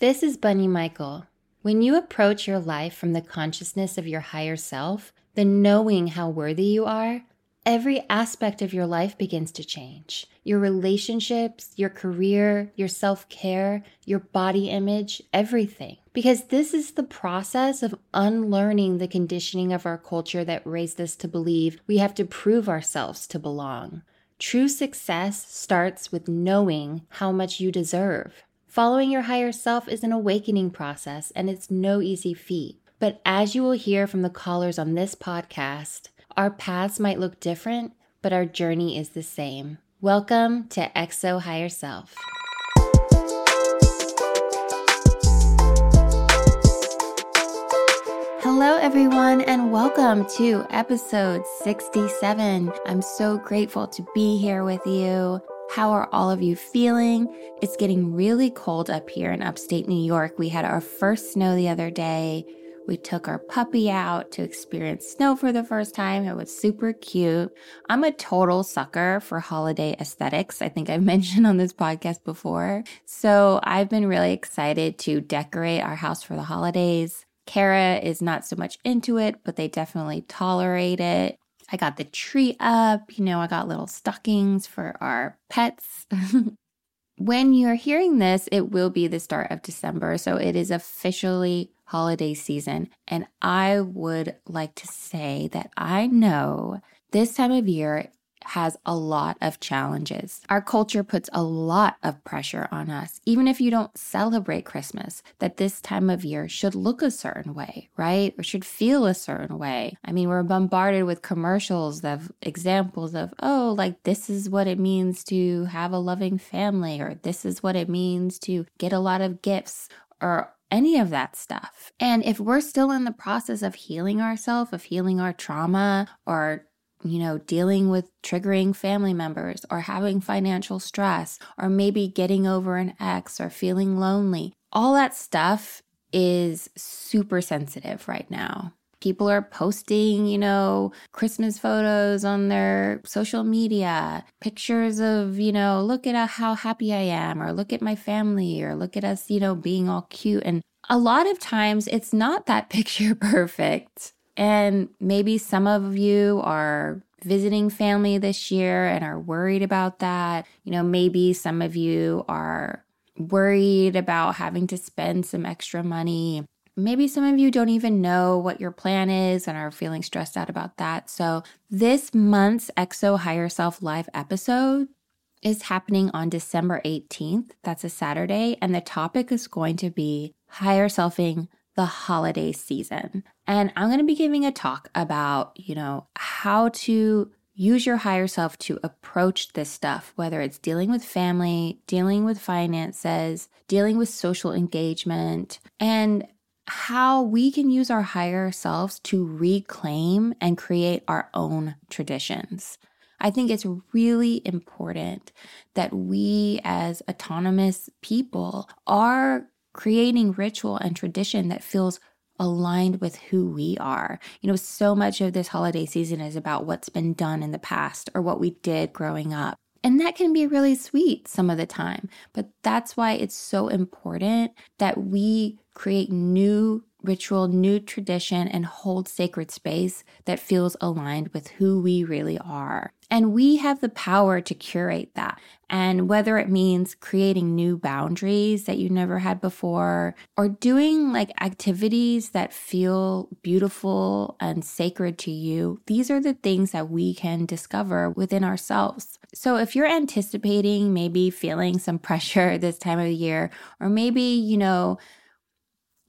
This is Bunny Michael. When you approach your life from the consciousness of your higher self, the knowing how worthy you are, every aspect of your life begins to change. Your relationships, your career, your self care, your body image, everything. Because this is the process of unlearning the conditioning of our culture that raised us to believe we have to prove ourselves to belong. True success starts with knowing how much you deserve. Following your higher self is an awakening process and it's no easy feat. But as you will hear from the callers on this podcast, our paths might look different, but our journey is the same. Welcome to XO Higher Self. Hello, everyone, and welcome to episode 67. I'm so grateful to be here with you. How are all of you feeling? It's getting really cold up here in upstate New York. We had our first snow the other day. We took our puppy out to experience snow for the first time. It was super cute. I'm a total sucker for holiday aesthetics. I think I've mentioned on this podcast before. So I've been really excited to decorate our house for the holidays. Kara is not so much into it, but they definitely tolerate it. I got the tree up. You know, I got little stockings for our pets. when you're hearing this, it will be the start of December. So it is officially holiday season. And I would like to say that I know this time of year has a lot of challenges. Our culture puts a lot of pressure on us, even if you don't celebrate Christmas, that this time of year should look a certain way, right? Or should feel a certain way. I mean, we're bombarded with commercials of examples of, oh, like this is what it means to have a loving family, or this is what it means to get a lot of gifts, or any of that stuff. And if we're still in the process of healing ourselves, of healing our trauma, or you know, dealing with triggering family members or having financial stress or maybe getting over an ex or feeling lonely. All that stuff is super sensitive right now. People are posting, you know, Christmas photos on their social media, pictures of, you know, look at how happy I am, or look at my family, or look at us, you know, being all cute. And a lot of times it's not that picture perfect. And maybe some of you are visiting family this year and are worried about that. You know, maybe some of you are worried about having to spend some extra money. Maybe some of you don't even know what your plan is and are feeling stressed out about that. So, this month's XO Higher Self Live episode is happening on December 18th. That's a Saturday. And the topic is going to be higher selfing the holiday season. And I'm going to be giving a talk about, you know, how to use your higher self to approach this stuff, whether it's dealing with family, dealing with finances, dealing with social engagement, and how we can use our higher selves to reclaim and create our own traditions. I think it's really important that we, as autonomous people, are creating ritual and tradition that feels aligned with who we are. You know, so much of this holiday season is about what's been done in the past or what we did growing up. And that can be really sweet some of the time. But that's why it's so important that we create new ritual, new tradition, and hold sacred space that feels aligned with who we really are. And we have the power to curate that. And whether it means creating new boundaries that you never had before, or doing like activities that feel beautiful and sacred to you, these are the things that we can discover within ourselves. So if you're anticipating maybe feeling some pressure this time of year, or maybe, you know,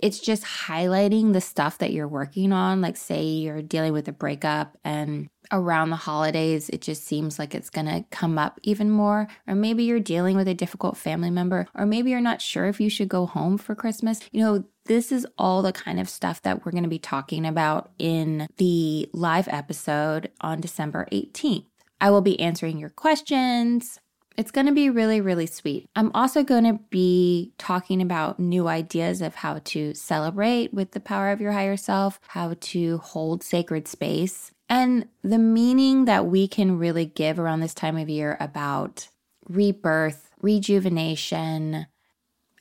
it's just highlighting the stuff that you're working on. Like, say you're dealing with a breakup and around the holidays, it just seems like it's going to come up even more. Or maybe you're dealing with a difficult family member, or maybe you're not sure if you should go home for Christmas. You know, this is all the kind of stuff that we're going to be talking about in the live episode on December 18th. I will be answering your questions. It's going to be really, really sweet. I'm also going to be talking about new ideas of how to celebrate with the power of your higher self, how to hold sacred space, and the meaning that we can really give around this time of year about rebirth, rejuvenation,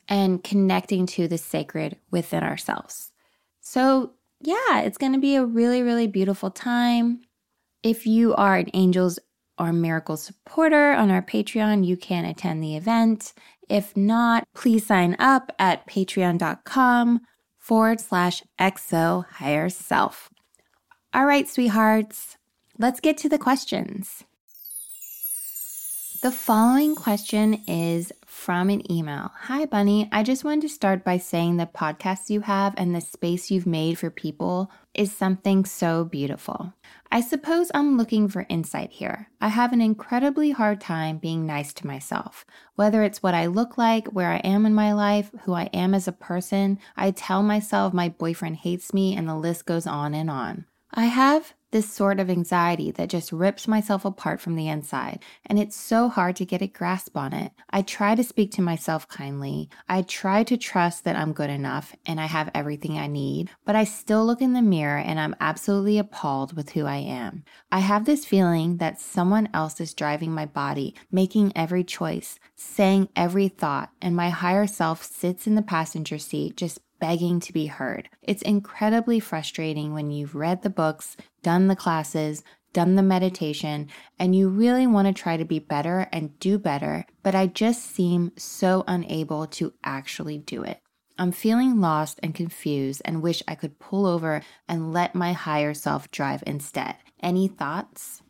and connecting to the sacred within ourselves. So, yeah, it's going to be a really, really beautiful time. If you are an Angels or Miracle supporter on our Patreon, you can attend the event. If not, please sign up at patreon.com forward slash xo higher self. All right, sweethearts, let's get to the questions. The following question is from an email. Hi, Bunny. I just wanted to start by saying the podcast you have and the space you've made for people is something so beautiful. I suppose I'm looking for insight here. I have an incredibly hard time being nice to myself. Whether it's what I look like, where I am in my life, who I am as a person, I tell myself my boyfriend hates me, and the list goes on and on. I have this sort of anxiety that just rips myself apart from the inside, and it's so hard to get a grasp on it. I try to speak to myself kindly. I try to trust that I'm good enough and I have everything I need, but I still look in the mirror and I'm absolutely appalled with who I am. I have this feeling that someone else is driving my body, making every choice, saying every thought, and my higher self sits in the passenger seat just begging to be heard. It's incredibly frustrating when you've read the books, done the classes, done the meditation, and you really want to try to be better and do better, but I just seem so unable to actually do it. I'm feeling lost and confused and wish I could pull over and let my higher self drive instead. Any thoughts?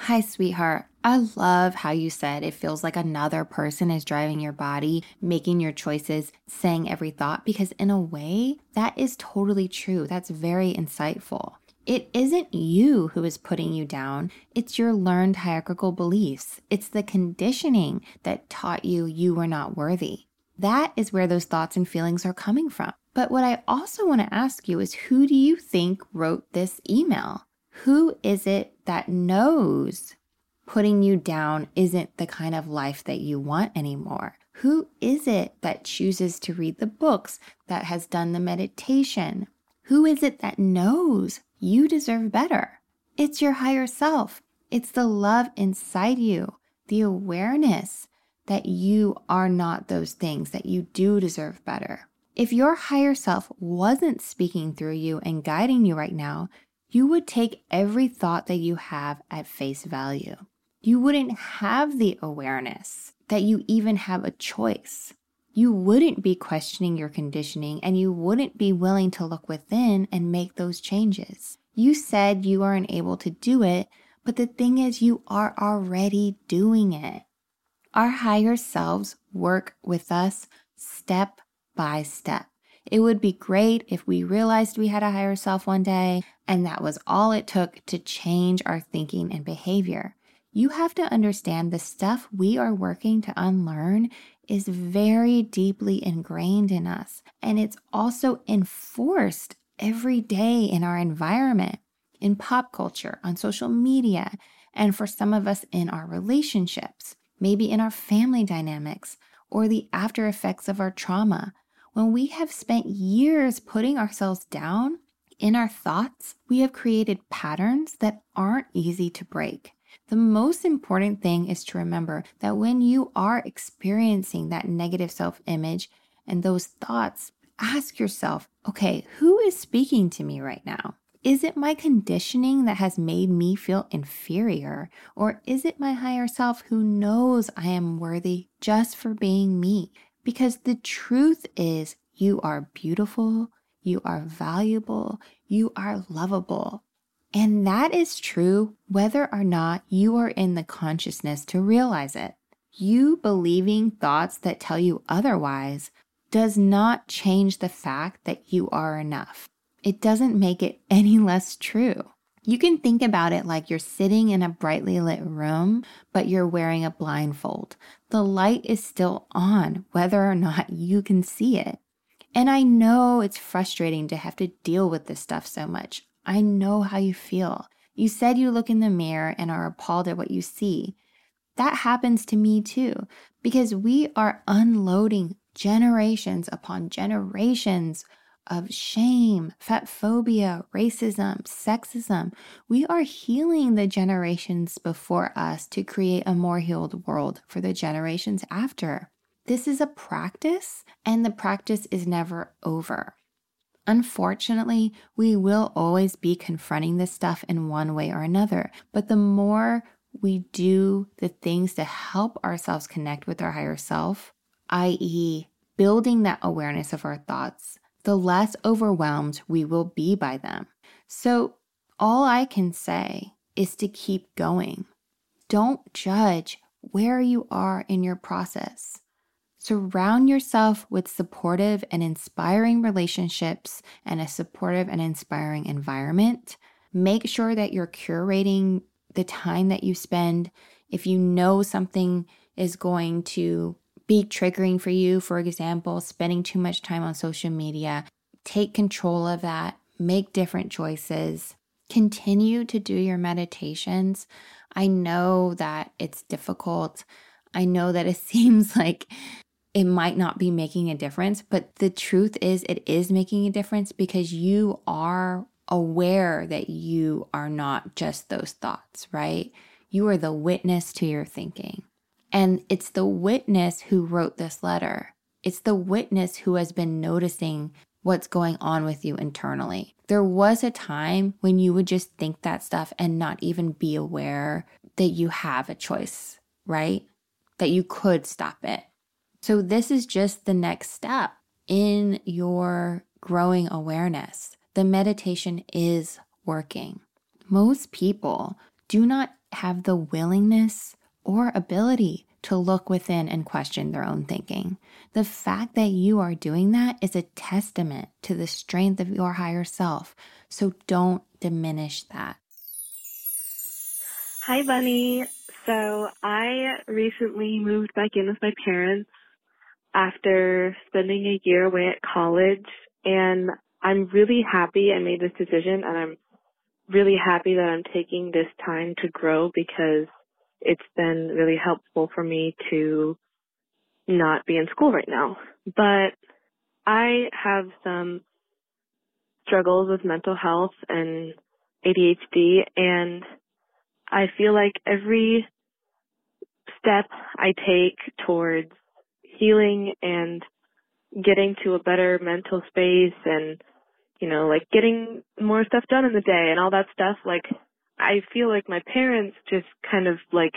Hi, sweetheart. I love how you said it feels like another person is driving your body, making your choices, saying every thought, because in a way, that is totally true. That's very insightful. It isn't you who is putting you down, it's your learned hierarchical beliefs. It's the conditioning that taught you you were not worthy. That is where those thoughts and feelings are coming from. But what I also want to ask you is who do you think wrote this email? Who is it that knows putting you down isn't the kind of life that you want anymore? Who is it that chooses to read the books, that has done the meditation? Who is it that knows you deserve better? It's your higher self. It's the love inside you, the awareness that you are not those things, that you do deserve better. If your higher self wasn't speaking through you and guiding you right now, you would take every thought that you have at face value. You wouldn't have the awareness that you even have a choice. You wouldn't be questioning your conditioning and you wouldn't be willing to look within and make those changes. You said you aren't able to do it, but the thing is, you are already doing it. Our higher selves work with us step by step. It would be great if we realized we had a higher self one day and that was all it took to change our thinking and behavior. You have to understand the stuff we are working to unlearn is very deeply ingrained in us, and it's also enforced every day in our environment, in pop culture, on social media, and for some of us in our relationships, maybe in our family dynamics, or the after effects of our trauma. When we have spent years putting ourselves down, in our thoughts, we have created patterns that aren't easy to break. The most important thing is to remember that when you are experiencing that negative self image and those thoughts, ask yourself okay, who is speaking to me right now? Is it my conditioning that has made me feel inferior? Or is it my higher self who knows I am worthy just for being me? Because the truth is, you are beautiful, you are valuable, you are lovable. And that is true whether or not you are in the consciousness to realize it. You believing thoughts that tell you otherwise does not change the fact that you are enough. It doesn't make it any less true. You can think about it like you're sitting in a brightly lit room, but you're wearing a blindfold. The light is still on, whether or not you can see it. And I know it's frustrating to have to deal with this stuff so much. I know how you feel. You said you look in the mirror and are appalled at what you see. That happens to me too, because we are unloading generations upon generations of shame, fat phobia, racism, sexism. We are healing the generations before us to create a more healed world for the generations after. This is a practice, and the practice is never over. Unfortunately, we will always be confronting this stuff in one way or another, but the more we do the things to help ourselves connect with our higher self, i.e., building that awareness of our thoughts, the less overwhelmed we will be by them. So, all I can say is to keep going. Don't judge where you are in your process. Surround yourself with supportive and inspiring relationships and a supportive and inspiring environment. Make sure that you're curating the time that you spend. If you know something is going to be triggering for you, for example, spending too much time on social media, take control of that, make different choices, continue to do your meditations. I know that it's difficult. I know that it seems like it might not be making a difference, but the truth is, it is making a difference because you are aware that you are not just those thoughts, right? You are the witness to your thinking. And it's the witness who wrote this letter. It's the witness who has been noticing what's going on with you internally. There was a time when you would just think that stuff and not even be aware that you have a choice, right? That you could stop it. So, this is just the next step in your growing awareness. The meditation is working. Most people do not have the willingness or ability to look within and question their own thinking. The fact that you are doing that is a testament to the strength of your higher self. So don't diminish that. Hi, Bunny. So I recently moved back in with my parents after spending a year away at college and I'm really happy I made this decision and I'm really happy that I'm taking this time to grow because it's been really helpful for me to not be in school right now. But I have some struggles with mental health and ADHD and I feel like every step I take towards healing and getting to a better mental space and you know like getting more stuff done in the day and all that stuff like I feel like my parents just kind of like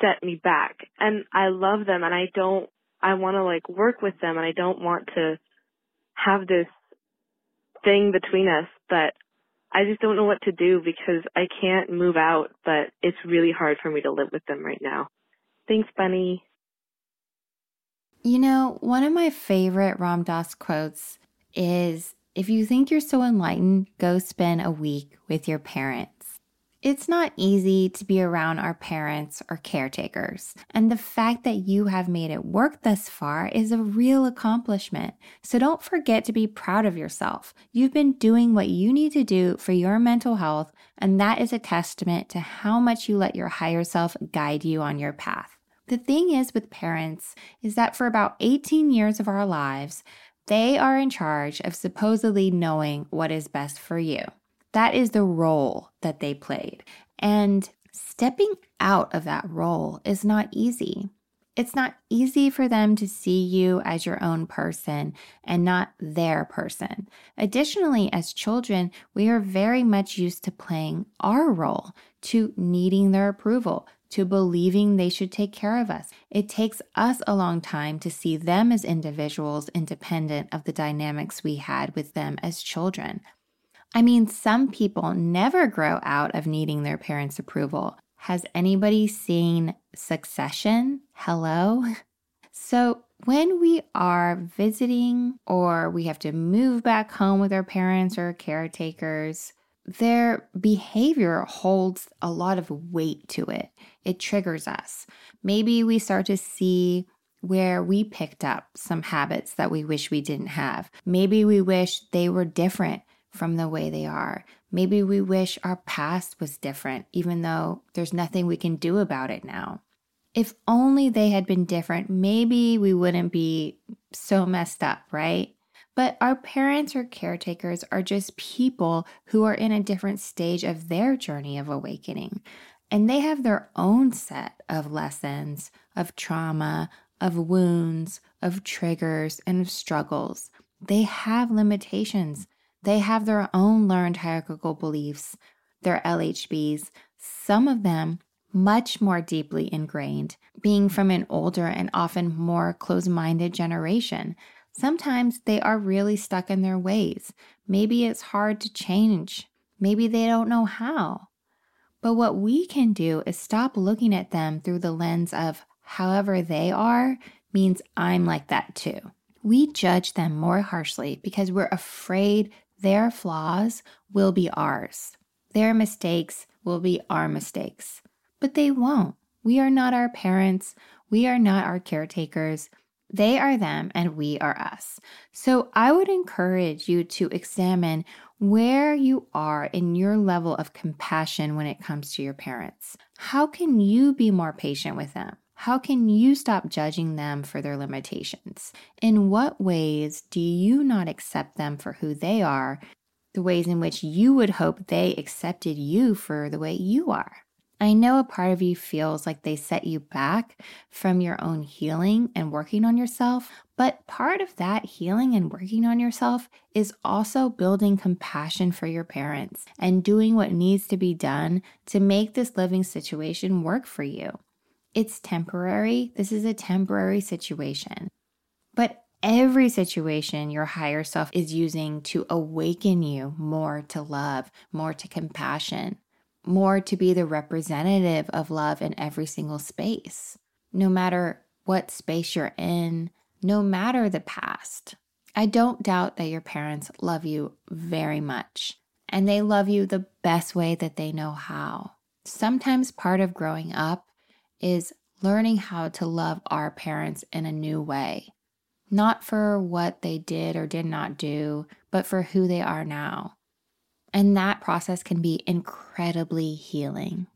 set me back. And I love them and I don't, I want to like work with them and I don't want to have this thing between us, but I just don't know what to do because I can't move out, but it's really hard for me to live with them right now. Thanks, Bunny. You know, one of my favorite Ram Dass quotes is if you think you're so enlightened, go spend a week with your parents. It's not easy to be around our parents or caretakers, and the fact that you have made it work thus far is a real accomplishment. So don't forget to be proud of yourself. You've been doing what you need to do for your mental health, and that is a testament to how much you let your higher self guide you on your path. The thing is with parents is that for about 18 years of our lives, they are in charge of supposedly knowing what is best for you. That is the role that they played. And stepping out of that role is not easy. It's not easy for them to see you as your own person and not their person. Additionally, as children, we are very much used to playing our role, to needing their approval, to believing they should take care of us. It takes us a long time to see them as individuals independent of the dynamics we had with them as children. I mean, some people never grow out of needing their parents' approval. Has anybody seen Succession? Hello? So, when we are visiting or we have to move back home with our parents or caretakers, their behavior holds a lot of weight to it. It triggers us. Maybe we start to see where we picked up some habits that we wish we didn't have. Maybe we wish they were different from the way they are. Maybe we wish our past was different, even though there's nothing we can do about it now. If only they had been different, maybe we wouldn't be so messed up, right? But our parents or caretakers are just people who are in a different stage of their journey of awakening. And they have their own set of lessons, of trauma, of wounds, of triggers, and of struggles. They have limitations. They have their own learned hierarchical beliefs, their LHBs, some of them much more deeply ingrained, being from an older and often more closed minded generation. Sometimes they are really stuck in their ways. Maybe it's hard to change. Maybe they don't know how. But what we can do is stop looking at them through the lens of however they are means I'm like that too. We judge them more harshly because we're afraid their flaws will be ours. Their mistakes will be our mistakes. But they won't. We are not our parents. We are not our caretakers. They are them and we are us. So I would encourage you to examine where you are in your level of compassion when it comes to your parents. How can you be more patient with them? How can you stop judging them for their limitations? In what ways do you not accept them for who they are? The ways in which you would hope they accepted you for the way you are. I know a part of you feels like they set you back from your own healing and working on yourself, but part of that healing and working on yourself is also building compassion for your parents and doing what needs to be done to make this living situation work for you. It's temporary. This is a temporary situation. But every situation your higher self is using to awaken you more to love, more to compassion more to be the representative of love in every single space, no matter what space you're in, no matter the past. I don't doubt that your parents love you very much, and they love you the best way that they know how. Sometimes part of growing up is learning how to love our parents in a new way, not for what they did or did not do, but for who they are now. And that process can be incredibly healing.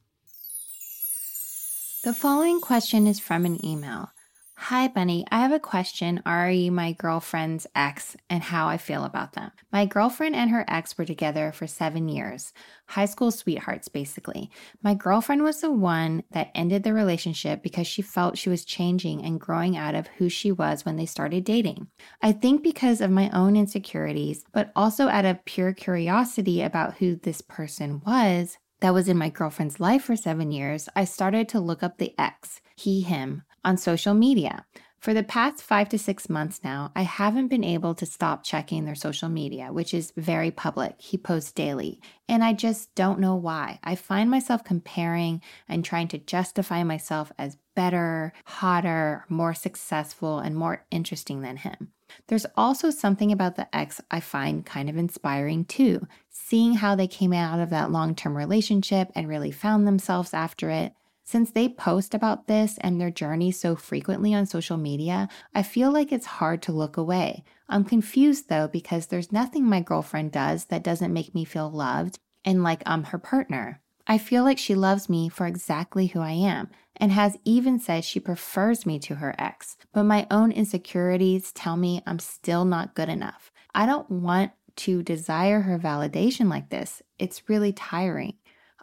The following question is from an email. Hi, Bunny. I have a question. Are you my girlfriend's ex and how I feel about them? My girlfriend and her ex were together for seven years, high school sweethearts, basically. My girlfriend was the one that ended the relationship because she felt she was changing and growing out of who she was when they started dating. I think because of my own insecurities, but also out of pure curiosity about who this person was that was in my girlfriend's life for seven years, I started to look up the ex, he, him on social media. For the past five to six months now, I haven't been able to stop checking their social media, which is very public. He posts daily, and I just don't know why. I find myself comparing and trying to justify myself as better, hotter, more successful, and more interesting than him. There's also something about the ex I find kind of inspiring too, seeing how they came out of that long term relationship and really found themselves after it. Since they post about this and their journey so frequently on social media, I feel like it's hard to look away. I'm confused though because there's nothing my girlfriend does that doesn't make me feel loved and like I'm her partner. I feel like she loves me for exactly who I am and has even said she prefers me to her ex, but my own insecurities tell me I'm still not good enough. I don't want to desire her validation like this. It's really tiring.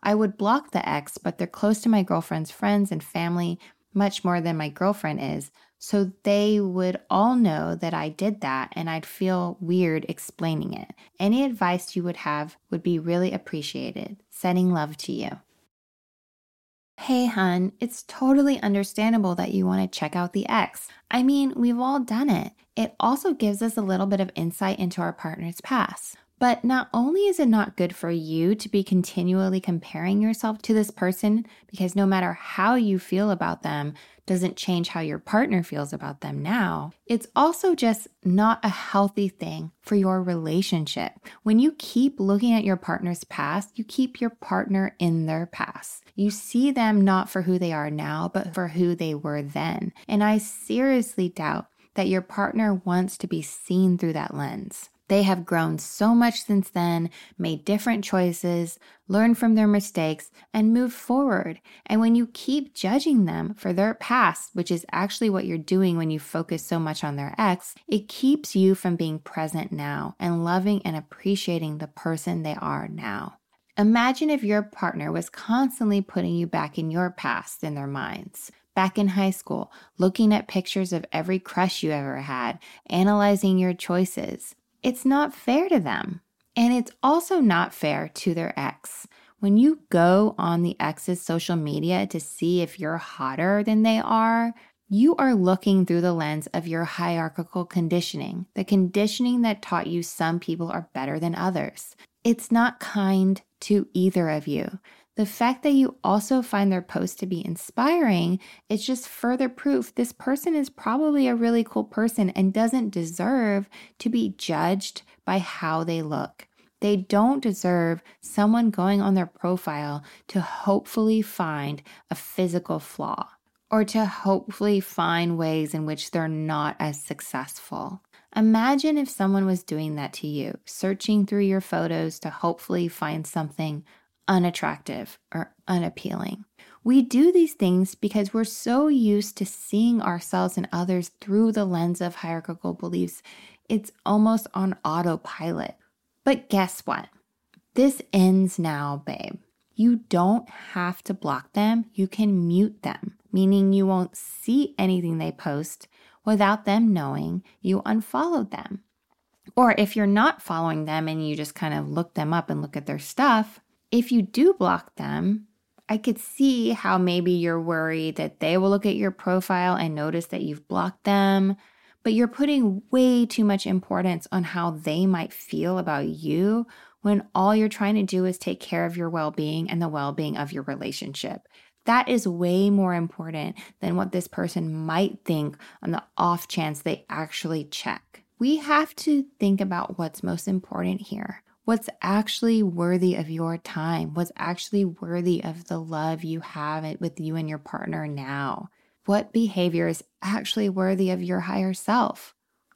I would block the ex, but they're close to my girlfriend's friends and family, much more than my girlfriend is. So they would all know that I did that and I'd feel weird explaining it. Any advice you would have would be really appreciated. Sending love to you. Hey, hun, it's totally understandable that you want to check out the ex. I mean, we've all done it. It also gives us a little bit of insight into our partner's past. But not only is it not good for you to be continually comparing yourself to this person, because no matter how you feel about them doesn't change how your partner feels about them now, it's also just not a healthy thing for your relationship. When you keep looking at your partner's past, you keep your partner in their past. You see them not for who they are now, but for who they were then. And I seriously doubt that your partner wants to be seen through that lens. They have grown so much since then, made different choices, learned from their mistakes, and moved forward. And when you keep judging them for their past, which is actually what you're doing when you focus so much on their ex, it keeps you from being present now and loving and appreciating the person they are now. Imagine if your partner was constantly putting you back in your past in their minds back in high school, looking at pictures of every crush you ever had, analyzing your choices. It's not fair to them. And it's also not fair to their ex. When you go on the ex's social media to see if you're hotter than they are, you are looking through the lens of your hierarchical conditioning, the conditioning that taught you some people are better than others. It's not kind to either of you. The fact that you also find their post to be inspiring is just further proof this person is probably a really cool person and doesn't deserve to be judged by how they look. They don't deserve someone going on their profile to hopefully find a physical flaw or to hopefully find ways in which they're not as successful. Imagine if someone was doing that to you, searching through your photos to hopefully find something unattractive or unappealing. We do these things because we're so used to seeing ourselves and others through the lens of hierarchical beliefs, it's almost on autopilot. But guess what? This ends now, babe. You don't have to block them, you can mute them, meaning you won't see anything they post without them knowing you unfollowed them. Or if you're not following them and you just kind of look them up and look at their stuff, if you do block them, I could see how maybe you're worried that they will look at your profile and notice that you've blocked them, but you're putting way too much importance on how they might feel about you when all you're trying to do is take care of your well being and the well being of your relationship. That is way more important than what this person might think on the off chance they actually check. We have to think about what's most important here what's actually worthy of your time, what's actually worthy of the love you have with you and your partner now. What behavior is actually worthy of your higher self?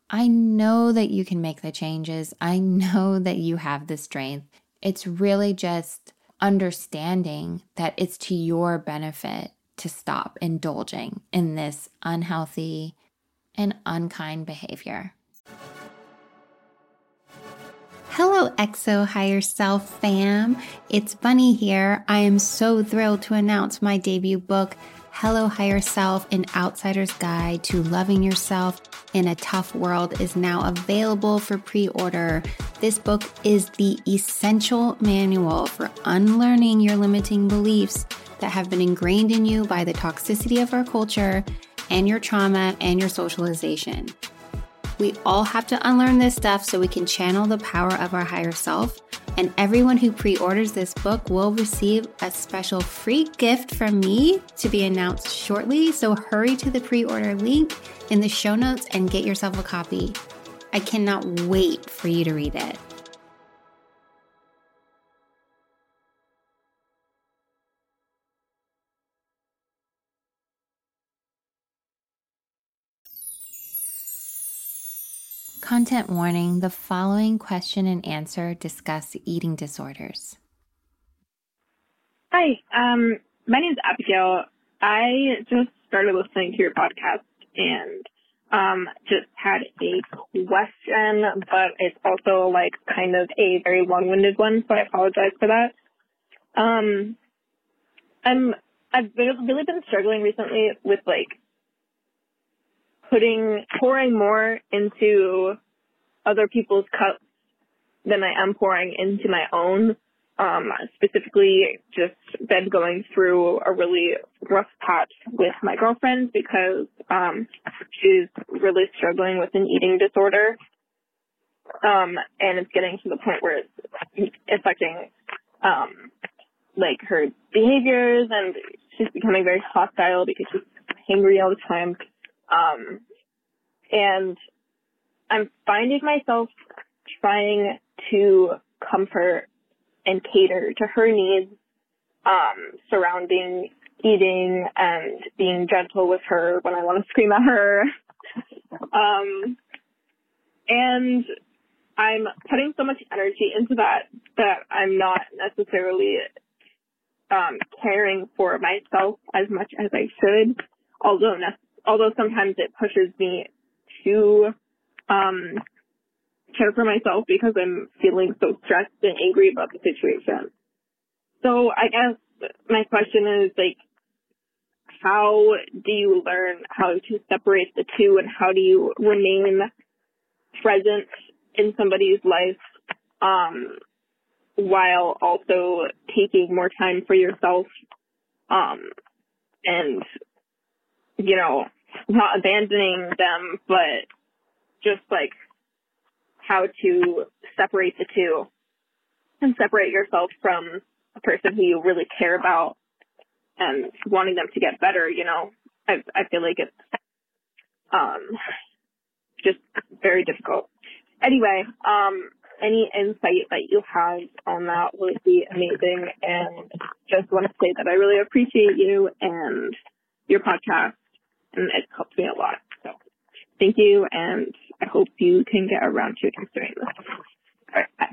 I know that you can make the changes. I know that you have the strength. It's really just understanding that it's to your benefit to stop indulging in this unhealthy and unkind behavior. Hello, XO Higher Self fam. It's Bunny here. I am so thrilled to announce my debut book, Hello Higher Self An Outsider's Guide to Loving Yourself in a Tough World, is now available for pre order. This book is the essential manual for unlearning your limiting beliefs that have been ingrained in you by the toxicity of our culture and your trauma and your socialization. We all have to unlearn this stuff so we can channel the power of our higher self. And everyone who pre orders this book will receive a special free gift from me to be announced shortly. So hurry to the pre order link in the show notes and get yourself a copy. I cannot wait for you to read it. Content warning the following question and answer discuss eating disorders. Hi, um, my name is Abigail. I just started listening to your podcast and um, just had a question, but it's also like kind of a very long-winded one, so I apologize for that. Um, I'm I've really been struggling recently with like putting pouring more into other people's cups than I am pouring into my own. Um, specifically, just been going through a really rough patch with my girlfriend because um, she's really struggling with an eating disorder, um, and it's getting to the point where it's affecting um, like her behaviors, and she's becoming very hostile because she's angry all the time. Um, and I'm finding myself trying to comfort and cater to her needs um, surrounding eating and being gentle with her when I want to scream at her. um, and I'm putting so much energy into that that I'm not necessarily um, caring for myself as much as I should. Although, although sometimes it pushes me to um, care for myself because I'm feeling so stressed and angry about the situation. So I guess my question is like, how do you learn how to separate the two and how do you remain present in somebody's life, um, while also taking more time for yourself, um, and, you know, not abandoning them, but just like how to separate the two and separate yourself from a person who you really care about and wanting them to get better, you know, I, I feel like it's, um, just very difficult. Anyway, um, any insight that you have on that would be amazing. And just want to say that I really appreciate you and your podcast, and it helped me a lot. So thank you, and I hope you can get around to considering this. All right, bye.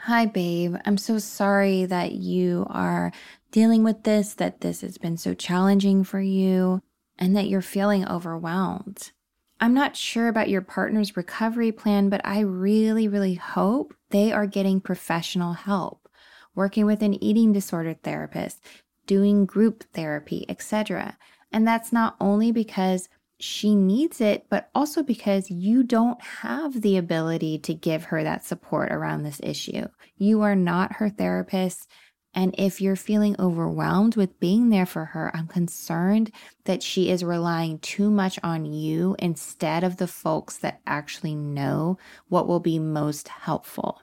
Hi, babe. I'm so sorry that you are dealing with this, that this has been so challenging for you, and that you're feeling overwhelmed. I'm not sure about your partner's recovery plan, but I really, really hope they are getting professional help, working with an eating disorder therapist, doing group therapy, etc. And that's not only because she needs it, but also because you don't have the ability to give her that support around this issue. You are not her therapist. And if you're feeling overwhelmed with being there for her, I'm concerned that she is relying too much on you instead of the folks that actually know what will be most helpful.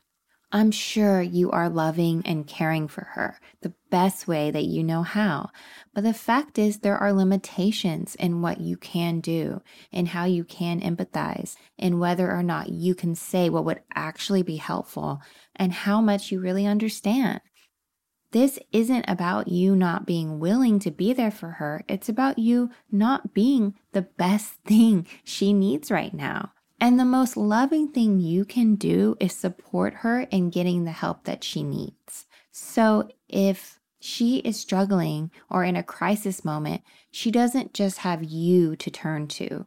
I'm sure you are loving and caring for her the best way that you know how. But the fact is, there are limitations in what you can do, in how you can empathize, in whether or not you can say what would actually be helpful, and how much you really understand. This isn't about you not being willing to be there for her. It's about you not being the best thing she needs right now. And the most loving thing you can do is support her in getting the help that she needs. So if she is struggling or in a crisis moment, she doesn't just have you to turn to.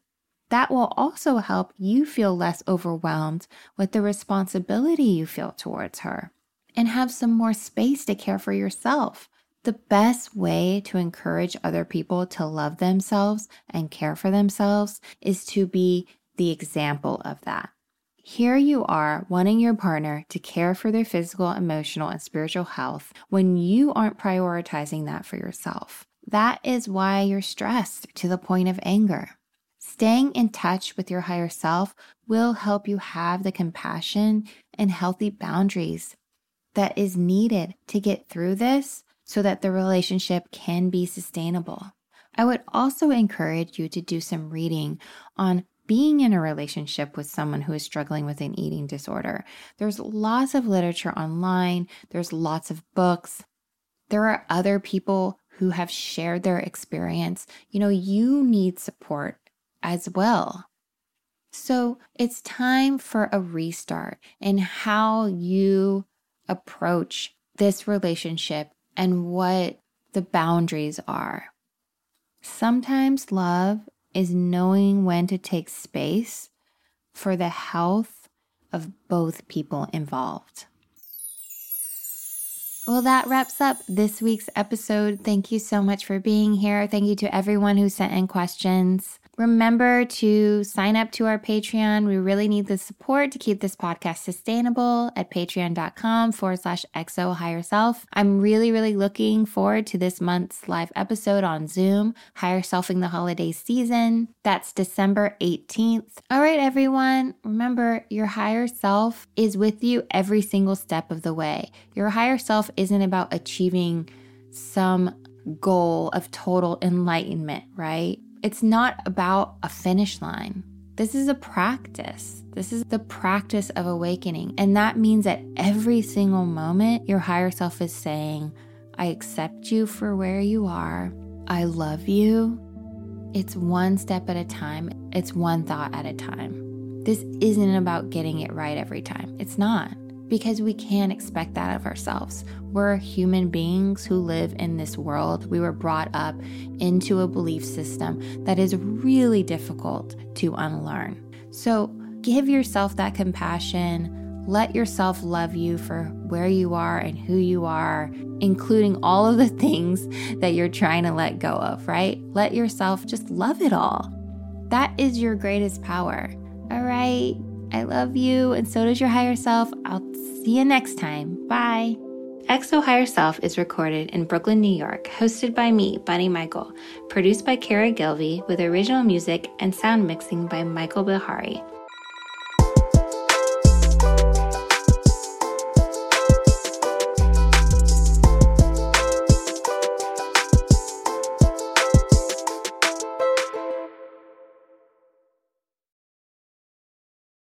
That will also help you feel less overwhelmed with the responsibility you feel towards her and have some more space to care for yourself. The best way to encourage other people to love themselves and care for themselves is to be the example of that. Here you are wanting your partner to care for their physical, emotional, and spiritual health when you aren't prioritizing that for yourself. That is why you're stressed to the point of anger. Staying in touch with your higher self will help you have the compassion and healthy boundaries that is needed to get through this so that the relationship can be sustainable. I would also encourage you to do some reading on being in a relationship with someone who is struggling with an eating disorder. There's lots of literature online, there's lots of books. There are other people who have shared their experience. You know, you need support as well. So it's time for a restart in how you approach this relationship and what the boundaries are. Sometimes love is knowing when to take space for the health of both people involved. Well, that wraps up this week's episode. Thank you so much for being here. Thank you to everyone who sent in questions. Remember to sign up to our Patreon. We really need the support to keep this podcast sustainable at patreon.com forward slash xo higher self. I'm really, really looking forward to this month's live episode on Zoom, Higher Selfing the Holiday Season. That's December 18th. All right, everyone, remember your higher self is with you every single step of the way. Your higher self isn't about achieving some goal of total enlightenment, right? It's not about a finish line. This is a practice. This is the practice of awakening. And that means that every single moment, your higher self is saying, I accept you for where you are. I love you. It's one step at a time, it's one thought at a time. This isn't about getting it right every time. It's not because we can't expect that of ourselves. We're human beings who live in this world. We were brought up into a belief system that is really difficult to unlearn. So give yourself that compassion. Let yourself love you for where you are and who you are, including all of the things that you're trying to let go of, right? Let yourself just love it all. That is your greatest power. All right. I love you, and so does your higher self. I'll see you next time. Bye. XO Higher Self is recorded in Brooklyn, New York, hosted by me, Bunny Michael, produced by Kara Gilvey, with original music and sound mixing by Michael Bihari.